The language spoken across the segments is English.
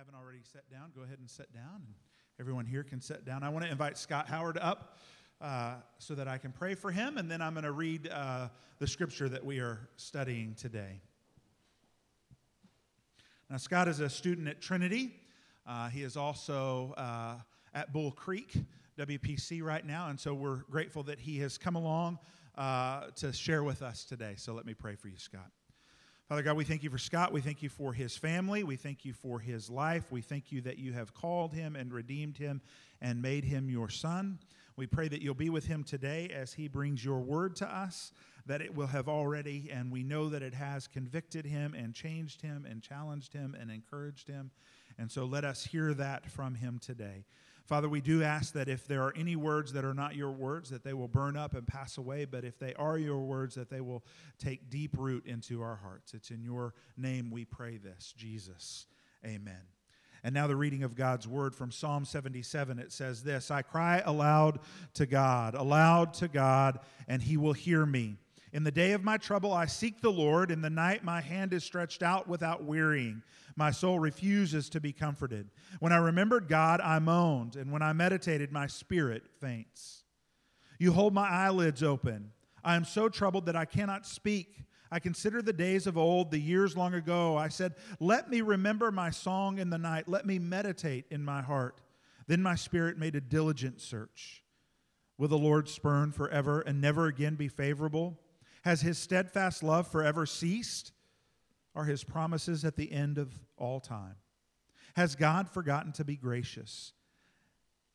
haven't already sat down, go ahead and sit down, and everyone here can sit down. I want to invite Scott Howard up uh, so that I can pray for him, and then I'm going to read uh, the scripture that we are studying today. Now, Scott is a student at Trinity. Uh, he is also uh, at Bull Creek WPC right now, and so we're grateful that he has come along uh, to share with us today. So let me pray for you, Scott. Father God, we thank you for Scott. We thank you for his family. We thank you for his life. We thank you that you have called him and redeemed him and made him your son. We pray that you'll be with him today as he brings your word to us, that it will have already, and we know that it has convicted him and changed him and challenged him and encouraged him. And so let us hear that from him today. Father, we do ask that if there are any words that are not your words, that they will burn up and pass away, but if they are your words, that they will take deep root into our hearts. It's in your name we pray this, Jesus. Amen. And now the reading of God's word from Psalm 77. It says this I cry aloud to God, aloud to God, and he will hear me. In the day of my trouble, I seek the Lord. In the night, my hand is stretched out without wearying. My soul refuses to be comforted. When I remembered God, I moaned, and when I meditated, my spirit faints. You hold my eyelids open. I am so troubled that I cannot speak. I consider the days of old, the years long ago. I said, Let me remember my song in the night. Let me meditate in my heart. Then my spirit made a diligent search. Will the Lord spurn forever and never again be favorable? Has his steadfast love forever ceased? Are his promises at the end of all time? Has God forgotten to be gracious?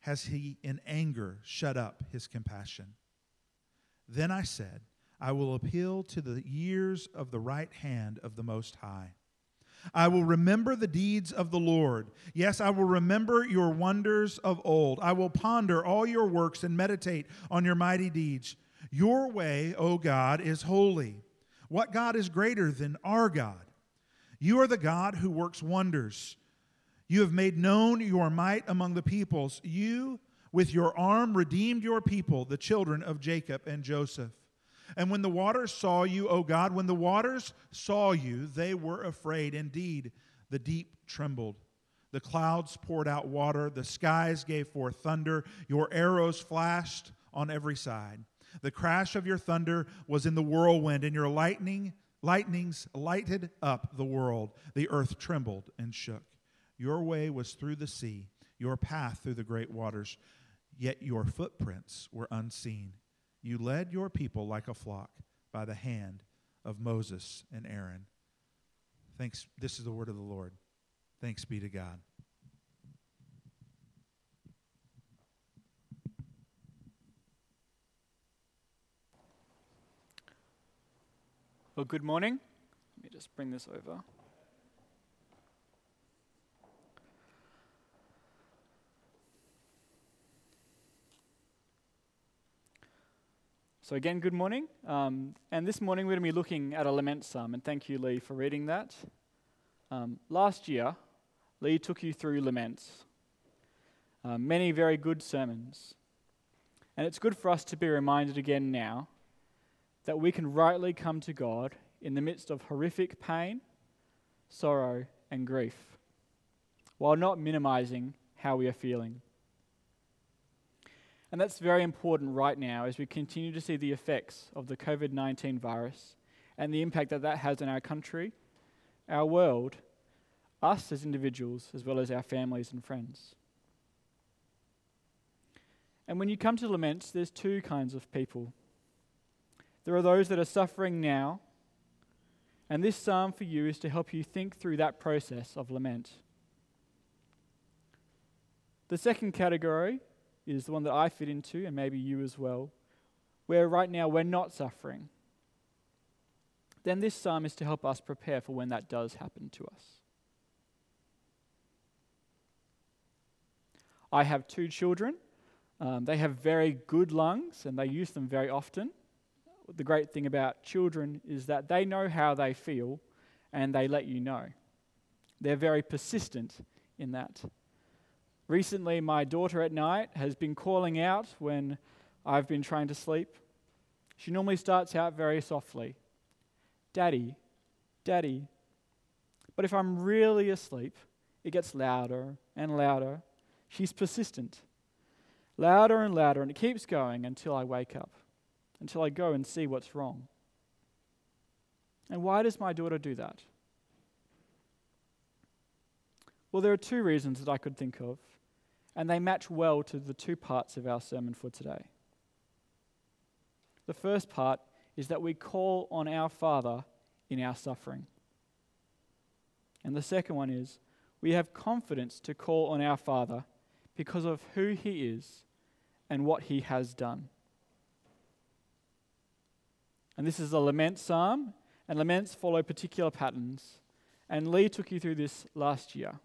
Has he in anger shut up his compassion? Then I said, I will appeal to the years of the right hand of the Most High. I will remember the deeds of the Lord. Yes, I will remember your wonders of old. I will ponder all your works and meditate on your mighty deeds. Your way, O God, is holy. What God is greater than our God? You are the God who works wonders. You have made known your might among the peoples. You, with your arm, redeemed your people, the children of Jacob and Joseph. And when the waters saw you, O God, when the waters saw you, they were afraid. Indeed, the deep trembled. The clouds poured out water, the skies gave forth thunder, your arrows flashed on every side. The crash of your thunder was in the whirlwind, and your lightning lightnings lighted up the world. The earth trembled and shook. Your way was through the sea, your path through the great waters, yet your footprints were unseen. You led your people like a flock by the hand of Moses and Aaron. Thanks. This is the word of the Lord. Thanks be to God. Well, good morning. Let me just bring this over. So, again, good morning. Um, and this morning we're going to be looking at a lament psalm, and thank you, Lee, for reading that. Um, last year, Lee took you through laments, uh, many very good sermons. And it's good for us to be reminded again now that we can rightly come to God in the midst of horrific pain, sorrow, and grief, while not minimizing how we are feeling. And that's very important right now as we continue to see the effects of the COVID 19 virus and the impact that that has on our country, our world, us as individuals, as well as our families and friends. And when you come to laments, there's two kinds of people there are those that are suffering now. And this psalm for you is to help you think through that process of lament. The second category is the one that I fit into, and maybe you as well, where right now we're not suffering. Then this psalm is to help us prepare for when that does happen to us. I have two children. Um, they have very good lungs and they use them very often the great thing about children is that they know how they feel and they let you know. They're very persistent in that. Recently, my daughter at night has been calling out when I've been trying to sleep. She normally starts out very softly Daddy, Daddy. But if I'm really asleep, it gets louder and louder. She's persistent. Louder and louder, and it keeps going until I wake up, until I go and see what's wrong. And why does my daughter do that? Well, there are two reasons that I could think of, and they match well to the two parts of our sermon for today. The first part is that we call on our Father in our suffering. And the second one is we have confidence to call on our Father because of who He is and what He has done. And this is a lament psalm, and laments follow particular patterns. And Lee took you through this last year,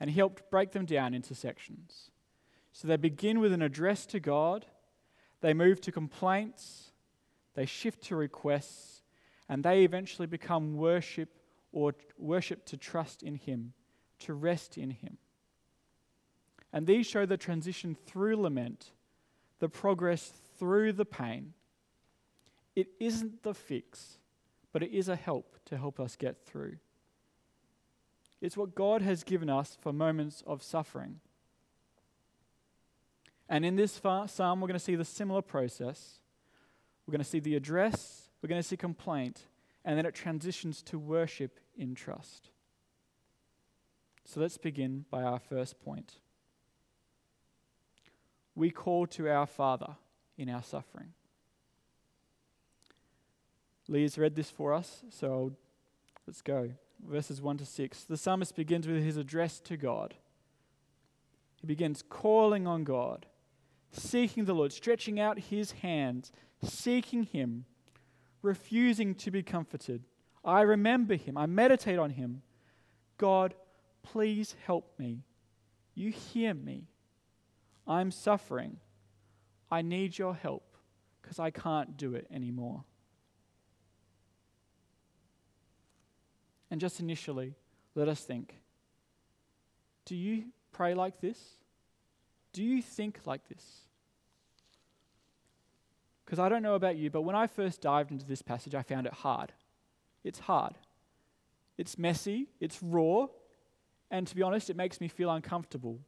and he helped break them down into sections. So they begin with an address to God, they move to complaints, they shift to requests, and they eventually become worship or worship to trust in Him, to rest in Him. And these show the transition through lament, the progress through the pain. It isn't the fix, but it is a help to help us get through. It's what God has given us for moments of suffering. And in this psalm, we're going to see the similar process. We're going to see the address, we're going to see complaint, and then it transitions to worship in trust. So let's begin by our first point. We call to our Father in our suffering. Lee has read this for us, so let's go. Verses 1 to 6. The psalmist begins with his address to God. He begins calling on God, seeking the Lord, stretching out his hands, seeking Him, refusing to be comforted. I remember Him, I meditate on Him. God, please help me. You hear me. I'm suffering. I need your help because I can't do it anymore. And just initially, let us think do you pray like this? Do you think like this? Because I don't know about you, but when I first dived into this passage, I found it hard. It's hard. It's messy, it's raw, and to be honest, it makes me feel uncomfortable.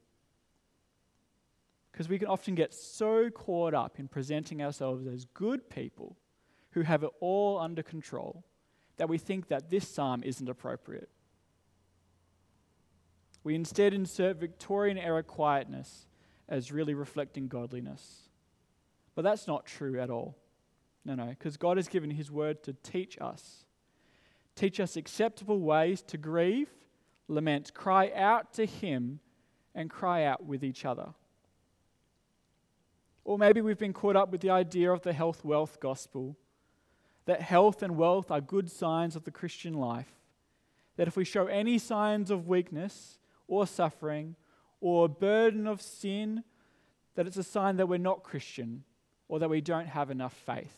Because we can often get so caught up in presenting ourselves as good people who have it all under control that we think that this psalm isn't appropriate. We instead insert Victorian era quietness as really reflecting godliness. But that's not true at all. No, no, because God has given His word to teach us. Teach us acceptable ways to grieve, lament, cry out to Him, and cry out with each other. Or maybe we've been caught up with the idea of the health wealth gospel that health and wealth are good signs of the Christian life. That if we show any signs of weakness or suffering or burden of sin, that it's a sign that we're not Christian or that we don't have enough faith.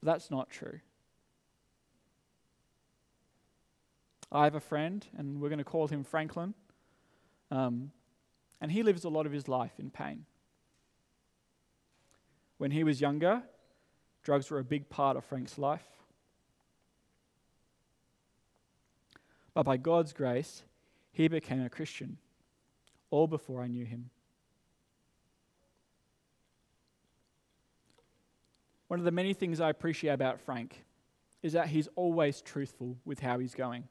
But that's not true. I have a friend, and we're going to call him Franklin, um, and he lives a lot of his life in pain. When he was younger, drugs were a big part of Frank's life. But by God's grace, he became a Christian, all before I knew him. One of the many things I appreciate about Frank is that he's always truthful with how he's going.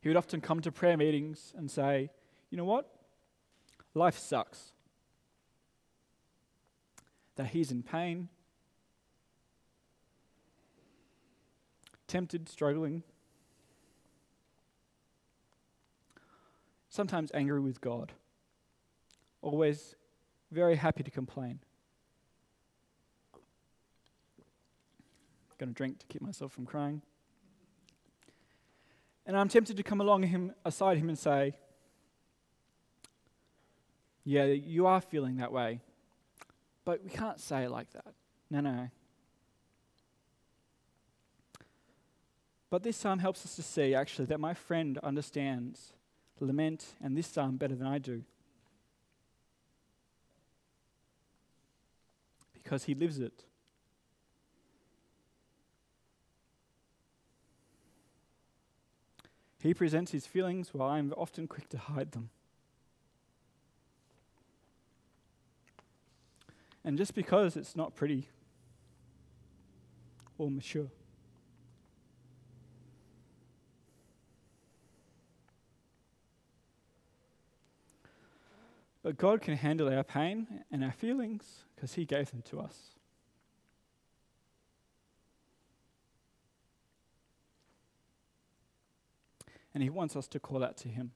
He would often come to prayer meetings and say, You know what? Life sucks. That he's in pain, tempted, struggling, sometimes angry with God, always very happy to complain. going to drink to keep myself from crying. And I'm tempted to come along him, aside him and say, Yeah, you are feeling that way. But we can't say it like that. No, no. But this psalm helps us to see, actually, that my friend understands lament and this psalm better than I do. Because he lives it. He presents his feelings while I am often quick to hide them. And just because it's not pretty or mature. But God can handle our pain and our feelings because He gave them to us. And He wants us to call out to Him.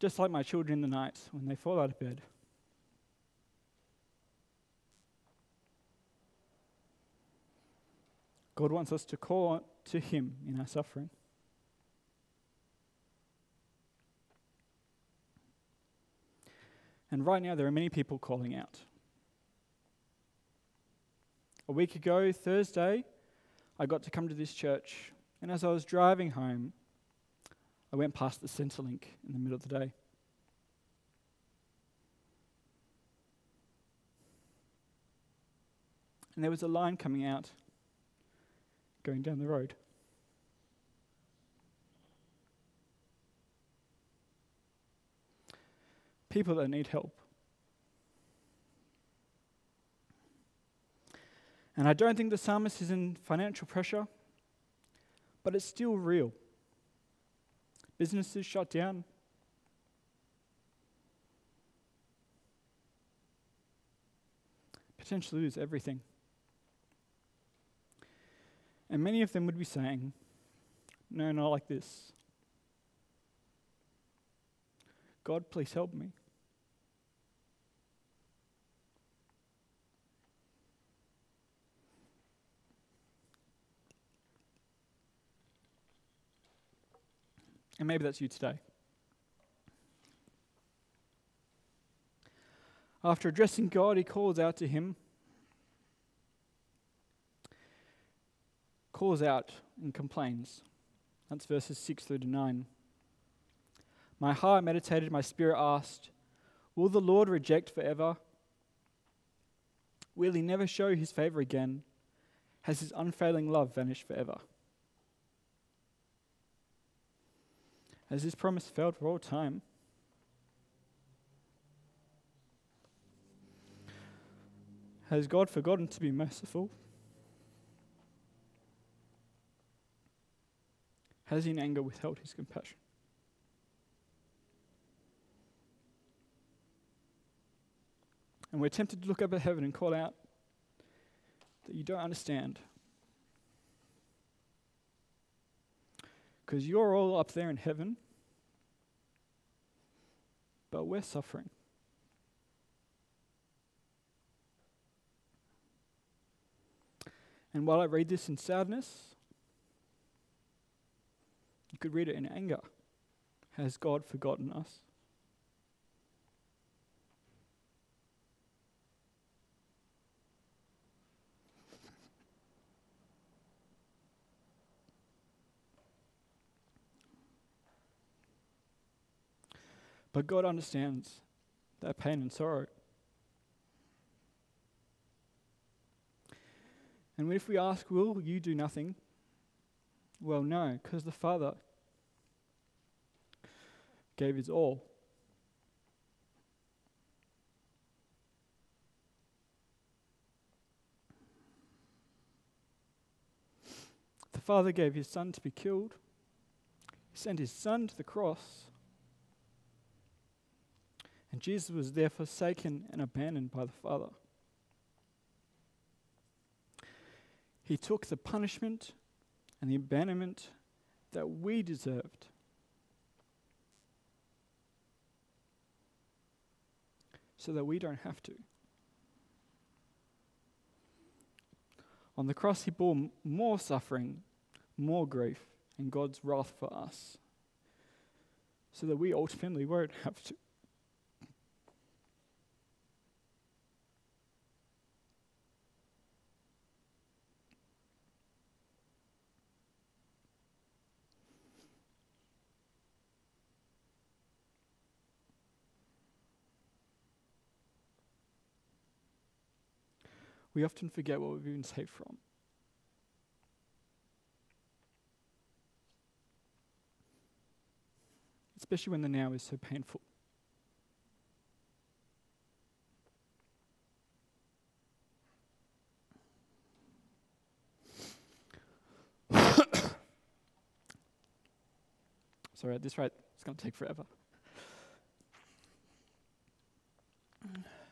Just like my children in the night when they fall out of bed. God wants us to call to Him in our suffering. And right now, there are many people calling out. A week ago, Thursday, I got to come to this church, and as I was driving home, I went past the Centrelink in the middle of the day. And there was a line coming out, going down the road. People that need help. And I don't think the psalmist is in financial pressure, but it's still real. Businesses shut down. Potentially lose everything. And many of them would be saying, No, not like this. God, please help me. And maybe that's you today. After addressing God, he calls out to him, calls out and complains. That's verses 6 through to 9. My heart meditated, my spirit asked, Will the Lord reject forever? Will he never show his favor again? Has his unfailing love vanished forever? Has his promise failed for all time? Has God forgotten to be merciful? Has he in anger withheld his compassion? And we're tempted to look up at heaven and call out that you don't understand. Because you're all up there in heaven, but we're suffering. And while I read this in sadness, you could read it in anger. Has God forgotten us? But God understands that pain and sorrow. And if we ask, Will you do nothing? Well, no, because the Father gave his all. The Father gave his Son to be killed. He sent his Son to the cross and Jesus was there forsaken and abandoned by the Father. He took the punishment and the abandonment that we deserved. So that we don't have to. On the cross, he bore m- more suffering, more grief, and God's wrath for us. So that we ultimately won't have to. we often forget what we've been saved from. Especially when the now is so painful. Sorry, at this rate, it's going to take forever.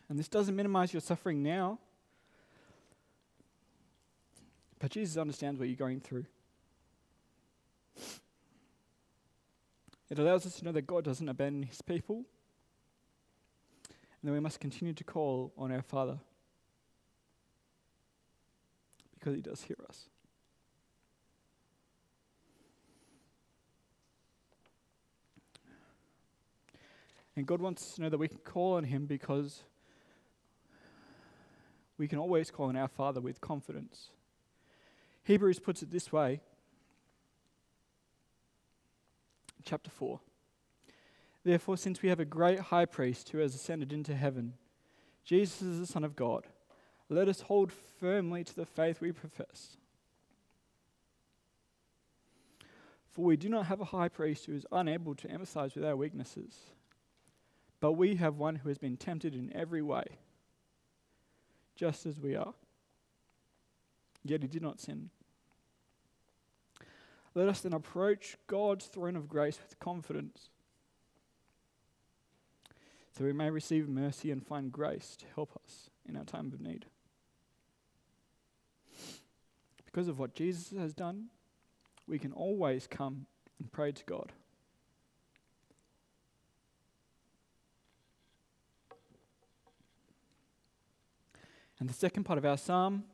And this doesn't minimize your suffering now but Jesus understands what you're going through. It allows us to know that God doesn't abandon his people, and that we must continue to call on our Father because he does hear us. And God wants us to know that we can call on Him because we can always call on our Father with confidence. Hebrews puts it this way, chapter 4. Therefore, since we have a great high priest who has ascended into heaven, Jesus is the Son of God, let us hold firmly to the faith we profess. For we do not have a high priest who is unable to empathize with our weaknesses but we have one who has been tempted in every way, just as we are. Yet he did not sin. Let us then approach God's throne of grace with confidence, so we may receive mercy and find grace to help us in our time of need. Because of what Jesus has done, we can always come and pray to God. And the second part of our psalm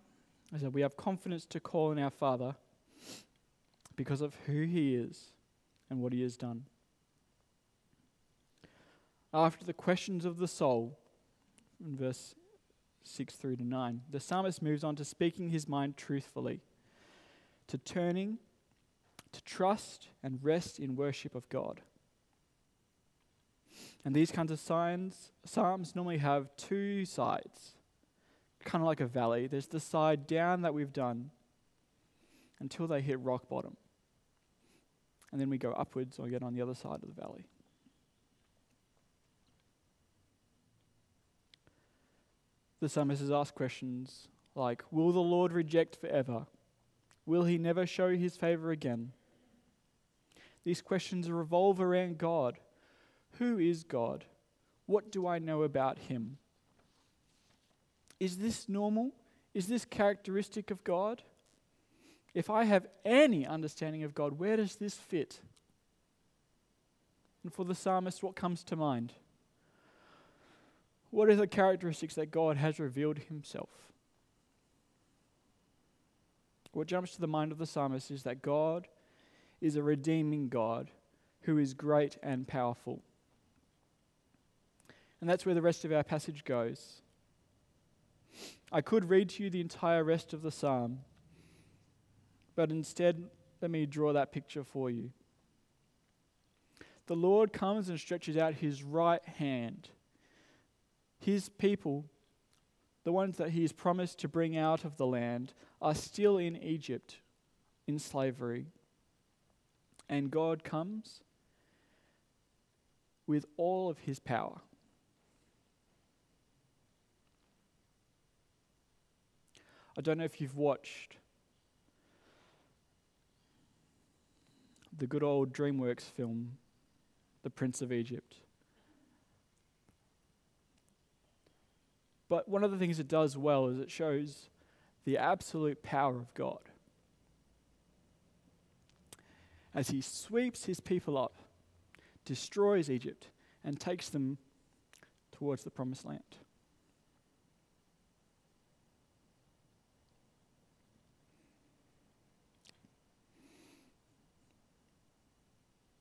is that we have confidence to call on our Father because of who He is and what He has done. After the questions of the soul, in verse 6 through to 9, the psalmist moves on to speaking his mind truthfully, to turning, to trust and rest in worship of God. And these kinds of signs, psalms normally have two sides kind of like a valley. There's the side down that we've done until they hit rock bottom. And then we go upwards or get on the other side of the valley. The psalmist has asked questions like Will the Lord reject forever? Will he never show his favor again? These questions revolve around God. Who is God? What do I know about him? Is this normal? Is this characteristic of God? If I have any understanding of God, where does this fit? And for the psalmist, what comes to mind? What are the characteristics that God has revealed himself? What jumps to the mind of the psalmist is that God is a redeeming God who is great and powerful. And that's where the rest of our passage goes. I could read to you the entire rest of the psalm, but instead, let me draw that picture for you. The Lord comes and stretches out his right hand. His people, the ones that he has promised to bring out of the land, are still in Egypt in slavery. And God comes with all of his power. I don't know if you've watched the good old DreamWorks film, The Prince of Egypt. But one of the things it does well is it shows the absolute power of God. As he sweeps his people up, destroys Egypt, and takes them towards the promised land.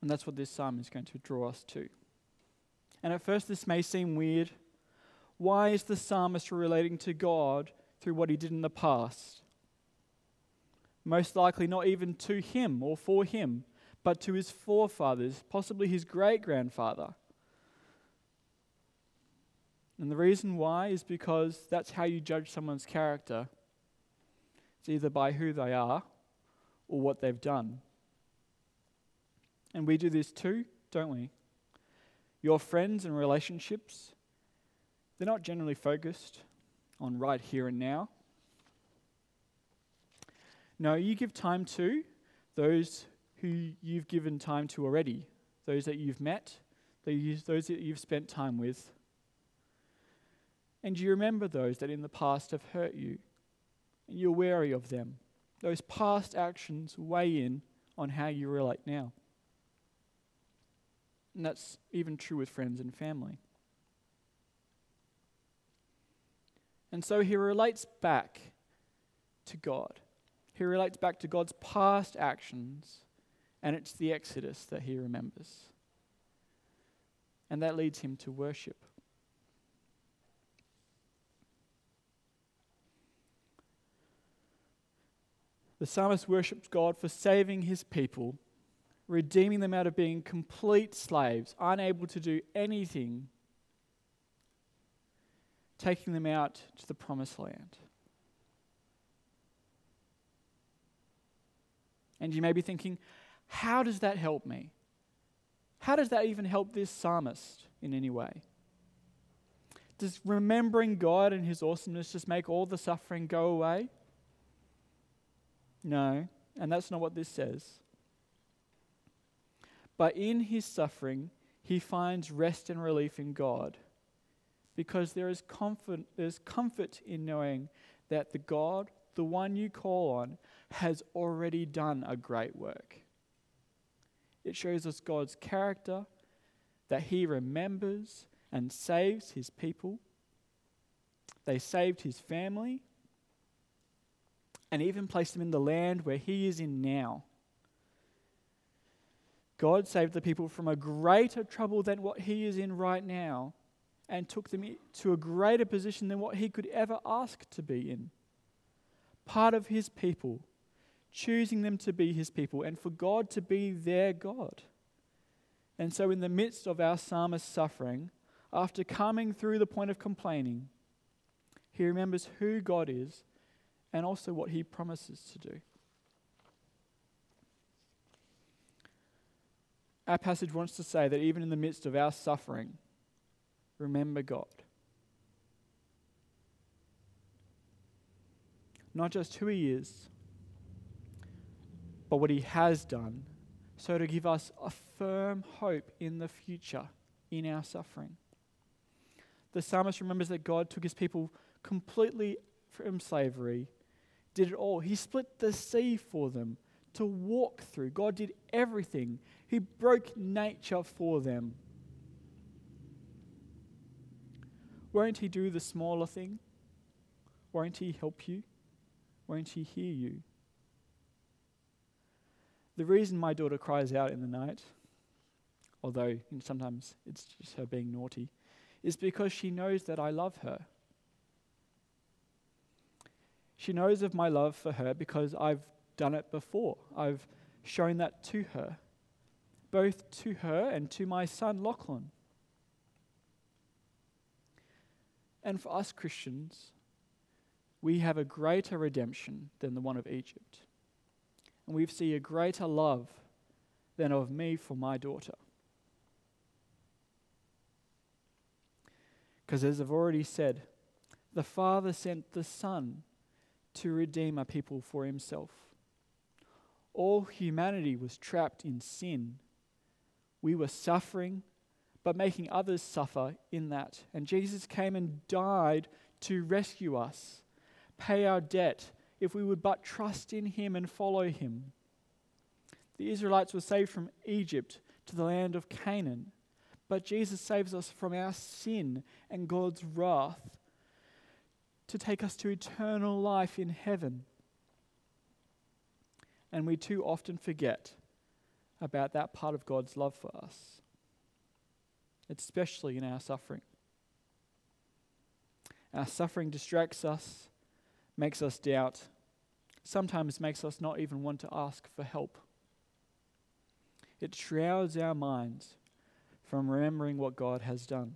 And that's what this psalm is going to draw us to. And at first, this may seem weird. Why is the psalmist relating to God through what he did in the past? Most likely, not even to him or for him, but to his forefathers, possibly his great grandfather. And the reason why is because that's how you judge someone's character. It's either by who they are or what they've done. And we do this too, don't we? Your friends and relationships, they're not generally focused on right here and now. No, you give time to those who you've given time to already, those that you've met, those that you've spent time with. And you remember those that in the past have hurt you, and you're wary of them. Those past actions weigh in on how you relate now. And that's even true with friends and family. And so he relates back to God. He relates back to God's past actions, and it's the Exodus that he remembers. And that leads him to worship. The psalmist worships God for saving his people, redeeming them out of being complete slaves, unable to do anything, taking them out to the promised land. And you may be thinking, how does that help me? How does that even help this psalmist in any way? Does remembering God and His awesomeness just make all the suffering go away? No, and that's not what this says. But in his suffering, he finds rest and relief in God because there is comfort, there's comfort in knowing that the God, the one you call on, has already done a great work. It shows us God's character, that he remembers and saves his people. They saved his family, and even placed them in the land where he is in now. God saved the people from a greater trouble than what he is in right now and took them to a greater position than what he could ever ask to be in. Part of his people, choosing them to be his people and for God to be their God. And so, in the midst of our psalmist's suffering, after coming through the point of complaining, he remembers who God is and also what he promises to do. Our passage wants to say that even in the midst of our suffering, remember God. Not just who he is, but what he has done, so to give us a firm hope in the future in our suffering. The psalmist remembers that God took his people completely from slavery did it all. He split the sea for them to walk through. God did everything. He broke nature for them. Won't He do the smaller thing? Won't He help you? Won't He hear you? The reason my daughter cries out in the night, although sometimes it's just her being naughty, is because she knows that I love her. She knows of my love for her because I've done it before. I've shown that to her, both to her and to my son Lachlan. And for us Christians, we have a greater redemption than the one of Egypt. And we see a greater love than of me for my daughter. Because as I've already said, the Father sent the Son to redeem a people for himself. All humanity was trapped in sin. We were suffering, but making others suffer in that. And Jesus came and died to rescue us, pay our debt, if we would but trust in him and follow him. The Israelites were saved from Egypt to the land of Canaan, but Jesus saves us from our sin and God's wrath to take us to eternal life in heaven. And we too often forget about that part of God's love for us, especially in our suffering. Our suffering distracts us, makes us doubt, sometimes makes us not even want to ask for help. It shrouds our minds from remembering what God has done,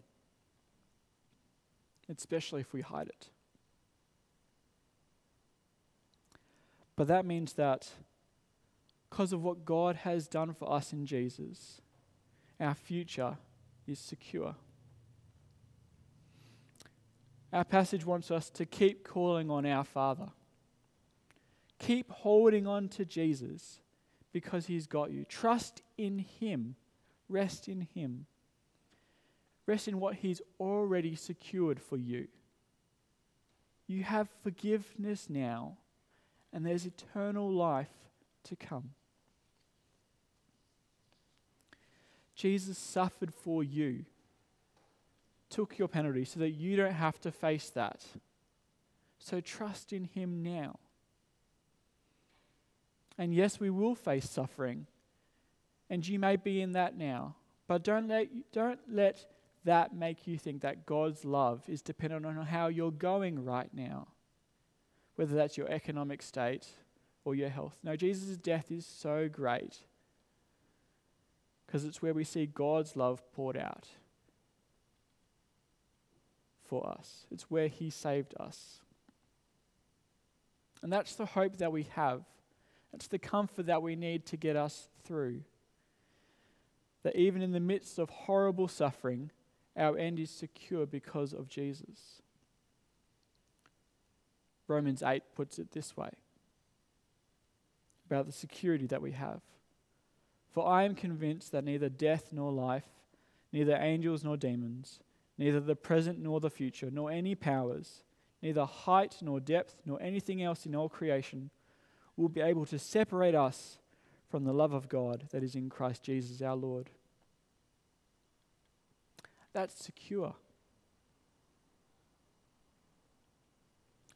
especially if we hide it. But that means that because of what God has done for us in Jesus, our future is secure. Our passage wants us to keep calling on our Father. Keep holding on to Jesus because He's got you. Trust in Him. Rest in Him. Rest in what He's already secured for you. You have forgiveness now, and there's eternal life to come. Jesus suffered for you, took your penalty so that you don't have to face that. So trust in Him now. And yes, we will face suffering, and you may be in that now. But don't let, don't let that make you think that God's love is dependent on how you're going right now, whether that's your economic state or your health. No, Jesus' death is so great because it's where we see God's love poured out for us, it's where He saved us. And that's the hope that we have. That's the comfort that we need to get us through. That even in the midst of horrible suffering, our end is secure because of Jesus. Romans 8 puts it this way about the security that we have. For I am convinced that neither death nor life, neither angels nor demons, neither the present nor the future, nor any powers, neither height nor depth, nor anything else in all creation will be able to separate us from the love of God that is in Christ Jesus our Lord. That's secure.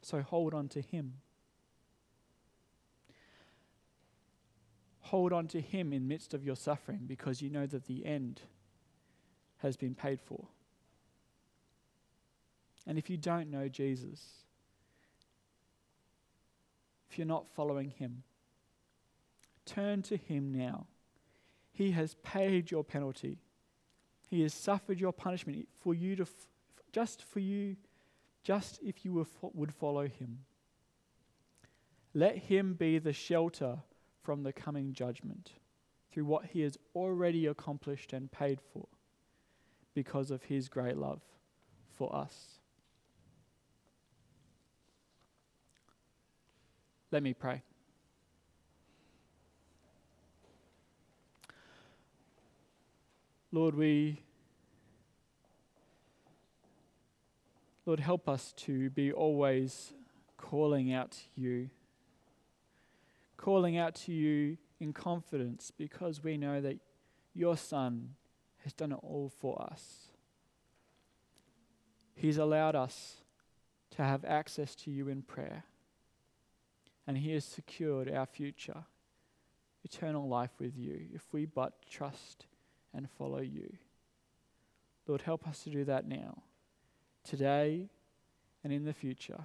So hold on to Him. Hold on to Him in midst of your suffering because you know that the end has been paid for. And if you don't know Jesus, if you're not following Him, turn to Him now. He has paid your penalty. He has suffered your punishment for you to, f- just for you, just if you fo- would follow him. Let him be the shelter from the coming judgment through what he has already accomplished and paid for because of his great love for us. Let me pray. Lord, we Lord, help us to be always calling out to you, calling out to you in confidence because we know that your Son has done it all for us. He's allowed us to have access to you in prayer, and He has secured our future, eternal life with you, if we but trust and follow you. Lord, help us to do that now today and in the future.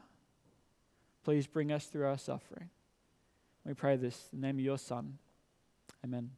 Please bring us through our suffering. We pray this in the name of your Son. Amen.